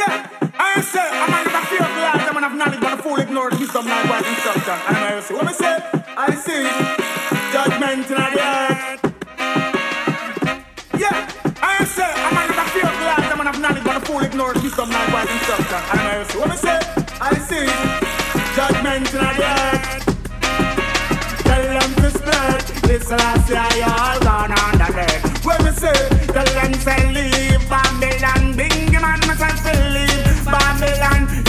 Yeah, I say, I'm a man fear of life, I'm of knowledge, but a fool ignored wisdom, my wise instruction. And I say, what I say, I see judgment in the earth. Yeah, I say, I'm a man fear of life, I'm of knowledge, but a fool ignored wisdom, my wise instruction. And I say, what I say, I see judgment in the earth. Tell them to spread, this last year you're all gone on the bed. When we say, tell them to leave Babylon, big man and believe, Babylon.